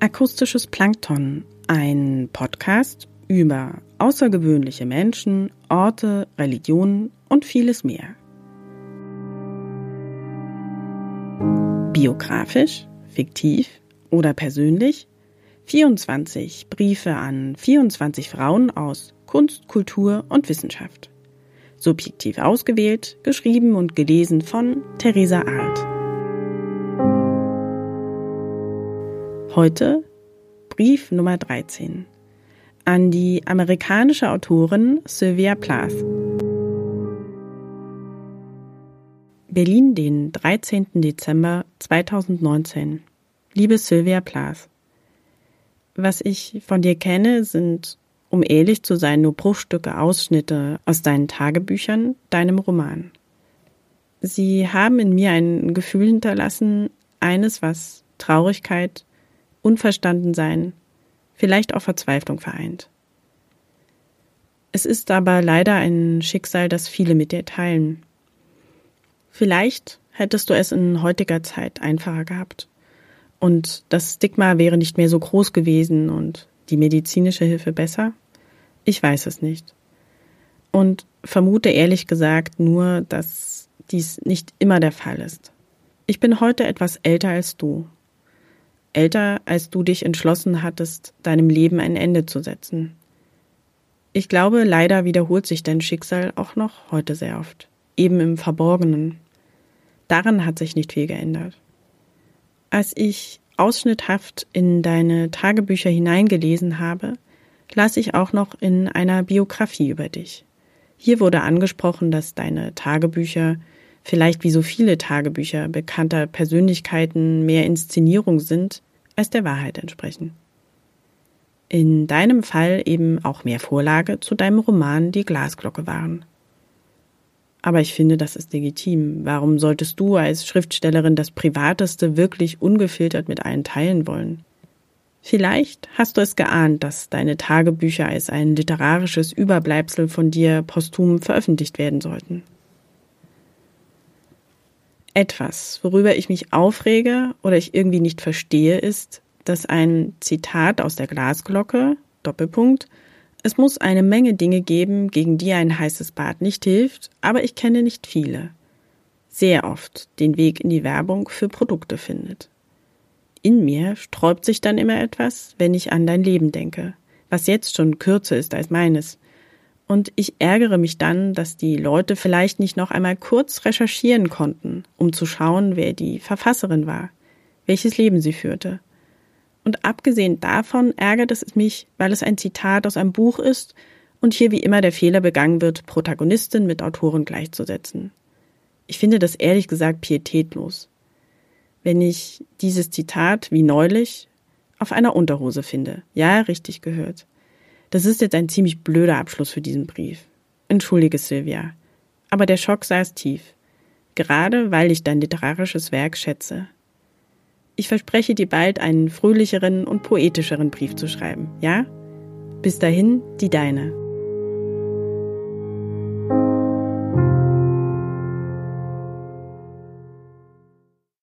Akustisches Plankton, ein Podcast über außergewöhnliche Menschen, Orte, Religionen und vieles mehr. Biografisch, fiktiv oder persönlich? 24 Briefe an 24 Frauen aus Kunst, Kultur und Wissenschaft. Subjektiv ausgewählt, geschrieben und gelesen von Theresa Arndt. Heute Brief Nummer 13 an die amerikanische Autorin Sylvia Plath. Berlin, den 13. Dezember 2019. Liebe Sylvia Plath, was ich von dir kenne, sind, um ehrlich zu sein, nur Bruchstücke, Ausschnitte aus deinen Tagebüchern, deinem Roman. Sie haben in mir ein Gefühl hinterlassen, eines, was Traurigkeit, Unverstandensein, vielleicht auch Verzweiflung vereint. Es ist aber leider ein Schicksal, das viele mit dir teilen. Vielleicht hättest du es in heutiger Zeit einfacher gehabt. Und das Stigma wäre nicht mehr so groß gewesen und die medizinische Hilfe besser? Ich weiß es nicht. Und vermute ehrlich gesagt nur, dass dies nicht immer der Fall ist. Ich bin heute etwas älter als du. Älter, als du dich entschlossen hattest, deinem Leben ein Ende zu setzen. Ich glaube, leider wiederholt sich dein Schicksal auch noch heute sehr oft, eben im Verborgenen. Daran hat sich nicht viel geändert. Als ich ausschnitthaft in deine Tagebücher hineingelesen habe, las ich auch noch in einer Biografie über dich. Hier wurde angesprochen, dass deine Tagebücher vielleicht wie so viele Tagebücher bekannter Persönlichkeiten mehr Inszenierung sind, als der Wahrheit entsprechen. In deinem Fall eben auch mehr Vorlage zu deinem Roman Die Glasglocke waren. Aber ich finde, das ist legitim. Warum solltest du als Schriftstellerin das Privateste wirklich ungefiltert mit allen teilen wollen? Vielleicht hast du es geahnt, dass deine Tagebücher als ein literarisches Überbleibsel von dir posthum veröffentlicht werden sollten. Etwas, worüber ich mich aufrege oder ich irgendwie nicht verstehe, ist, dass ein Zitat aus der Glasglocke, Doppelpunkt, es muss eine Menge Dinge geben, gegen die ein heißes Bad nicht hilft, aber ich kenne nicht viele. Sehr oft den Weg in die Werbung für Produkte findet. In mir sträubt sich dann immer etwas, wenn ich an dein Leben denke, was jetzt schon kürzer ist als meines. Und ich ärgere mich dann, dass die Leute vielleicht nicht noch einmal kurz recherchieren konnten, um zu schauen, wer die Verfasserin war, welches Leben sie führte. Und abgesehen davon ärgert es mich, weil es ein Zitat aus einem Buch ist und hier wie immer der Fehler begangen wird, Protagonistin mit Autorin gleichzusetzen. Ich finde das ehrlich gesagt pietätlos. Wenn ich dieses Zitat, wie neulich, auf einer Unterhose finde. Ja, richtig gehört. Das ist jetzt ein ziemlich blöder Abschluss für diesen Brief. Entschuldige, Sylvia. Aber der Schock saß tief. Gerade weil ich dein literarisches Werk schätze. Ich verspreche dir bald einen fröhlicheren und poetischeren Brief zu schreiben, ja? Bis dahin, die deine.